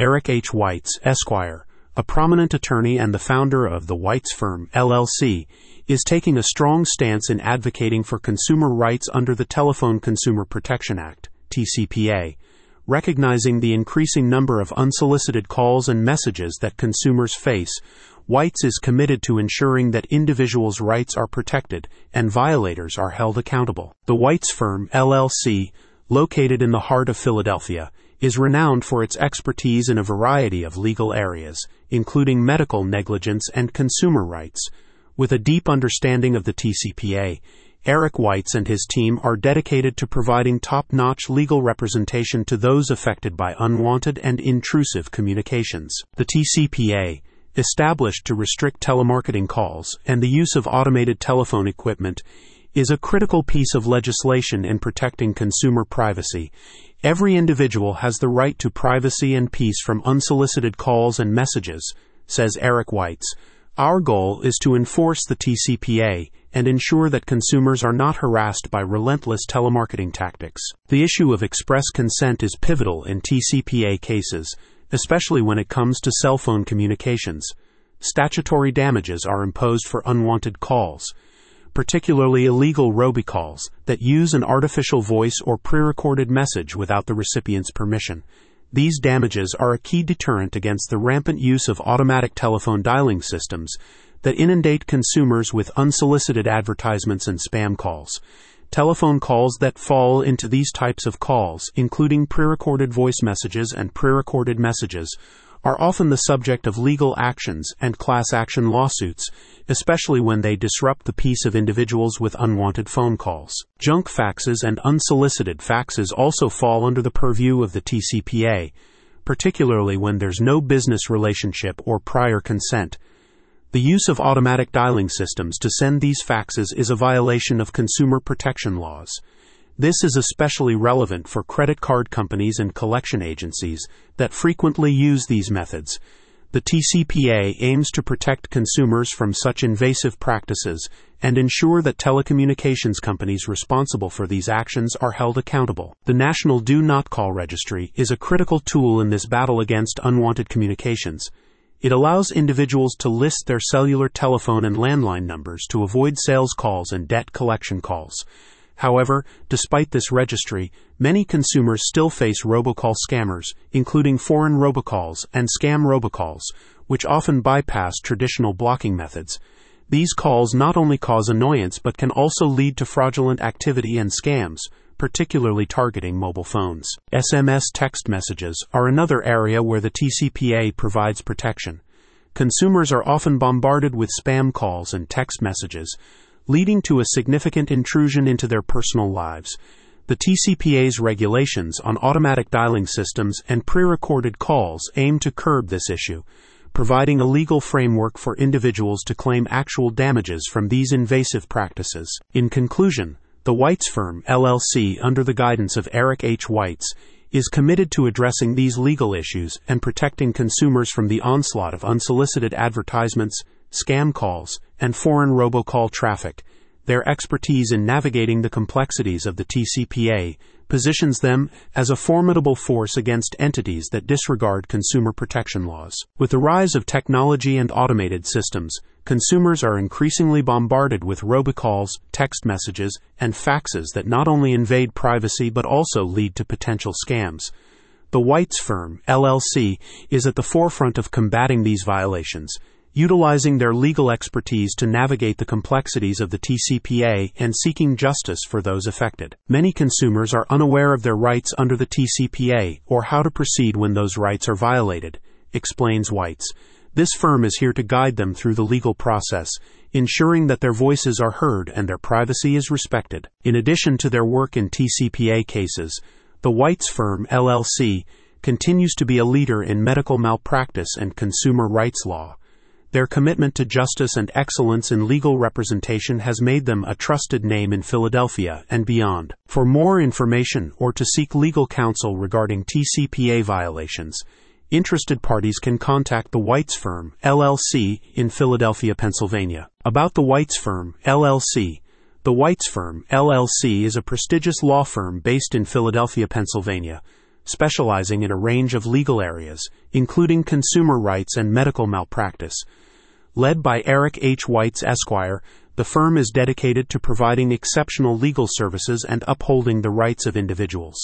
Eric H. Weitz, Esquire, a prominent attorney and the founder of the Weitz Firm, LLC, is taking a strong stance in advocating for consumer rights under the Telephone Consumer Protection Act, TCPA, recognizing the increasing number of unsolicited calls and messages that consumers face. Weitz is committed to ensuring that individuals' rights are protected and violators are held accountable. The Weitz Firm, LLC, located in the heart of Philadelphia, is renowned for its expertise in a variety of legal areas, including medical negligence and consumer rights. With a deep understanding of the TCPA, Eric Weitz and his team are dedicated to providing top notch legal representation to those affected by unwanted and intrusive communications. The TCPA, established to restrict telemarketing calls and the use of automated telephone equipment, is a critical piece of legislation in protecting consumer privacy. Every individual has the right to privacy and peace from unsolicited calls and messages, says Eric Weitz. Our goal is to enforce the TCPA and ensure that consumers are not harassed by relentless telemarketing tactics. The issue of express consent is pivotal in TCPA cases, especially when it comes to cell phone communications. Statutory damages are imposed for unwanted calls, particularly illegal robocalls that use an artificial voice or pre recorded message without the recipient's permission. These damages are a key deterrent against the rampant use of automatic telephone dialing systems that inundate consumers with unsolicited advertisements and spam calls. Telephone calls that fall into these types of calls, including pre recorded voice messages and pre recorded messages, are often the subject of legal actions and class action lawsuits, especially when they disrupt the peace of individuals with unwanted phone calls. Junk faxes and unsolicited faxes also fall under the purview of the TCPA, particularly when there's no business relationship or prior consent. The use of automatic dialing systems to send these faxes is a violation of consumer protection laws. This is especially relevant for credit card companies and collection agencies that frequently use these methods. The TCPA aims to protect consumers from such invasive practices and ensure that telecommunications companies responsible for these actions are held accountable. The National Do Not Call Registry is a critical tool in this battle against unwanted communications. It allows individuals to list their cellular telephone and landline numbers to avoid sales calls and debt collection calls. However, despite this registry, many consumers still face robocall scammers, including foreign robocalls and scam robocalls, which often bypass traditional blocking methods. These calls not only cause annoyance but can also lead to fraudulent activity and scams, particularly targeting mobile phones. SMS text messages are another area where the TCPA provides protection. Consumers are often bombarded with spam calls and text messages, leading to a significant intrusion into their personal lives. The TCPA's regulations on automatic dialing systems and pre recorded calls aim to curb this issue, providing a legal framework for individuals to claim actual damages from these invasive practices. In conclusion, the Weitz Firm, LLC, under the guidance of Eric H. Weitz, is committed to addressing these legal issues and protecting consumers from the onslaught of unsolicited advertisements, scam calls, and foreign robocall traffic. Their expertise in navigating the complexities of the TCPA positions them as a formidable force against entities that disregard consumer protection laws. With the rise of technology and automated systems, consumers are increasingly bombarded with robocalls, text messages, and faxes that not only invade privacy but also lead to potential scams. The Weitz Firm, LLC, is at the forefront of combating these violations utilizing their legal expertise to navigate the complexities of the TCPA and seeking justice for those affected. Many consumers are unaware of their rights under the TCPA or how to proceed when those rights are violated, explains Weitz. This firm is here to guide them through the legal process, ensuring that their voices are heard and their privacy is respected. In addition to their work in TCPA cases, the Weitz Firm, LLC, continues to be a leader in medical malpractice and consumer rights law. Their commitment to justice and excellence in legal representation has made them a trusted name in Philadelphia and beyond. For more information or to seek legal counsel regarding TCPA violations, interested parties can contact the Weitz Firm, LLC, in Philadelphia, Pennsylvania. About the Weitz Firm, LLC. The Weitz Firm, LLC is a prestigious law firm based in Philadelphia, Pennsylvania specializing in a range of legal areas, including consumer rights and medical malpractice. Led by Eric H. Weitz, Esquire, the firm is dedicated to providing exceptional legal services and upholding the rights of individuals.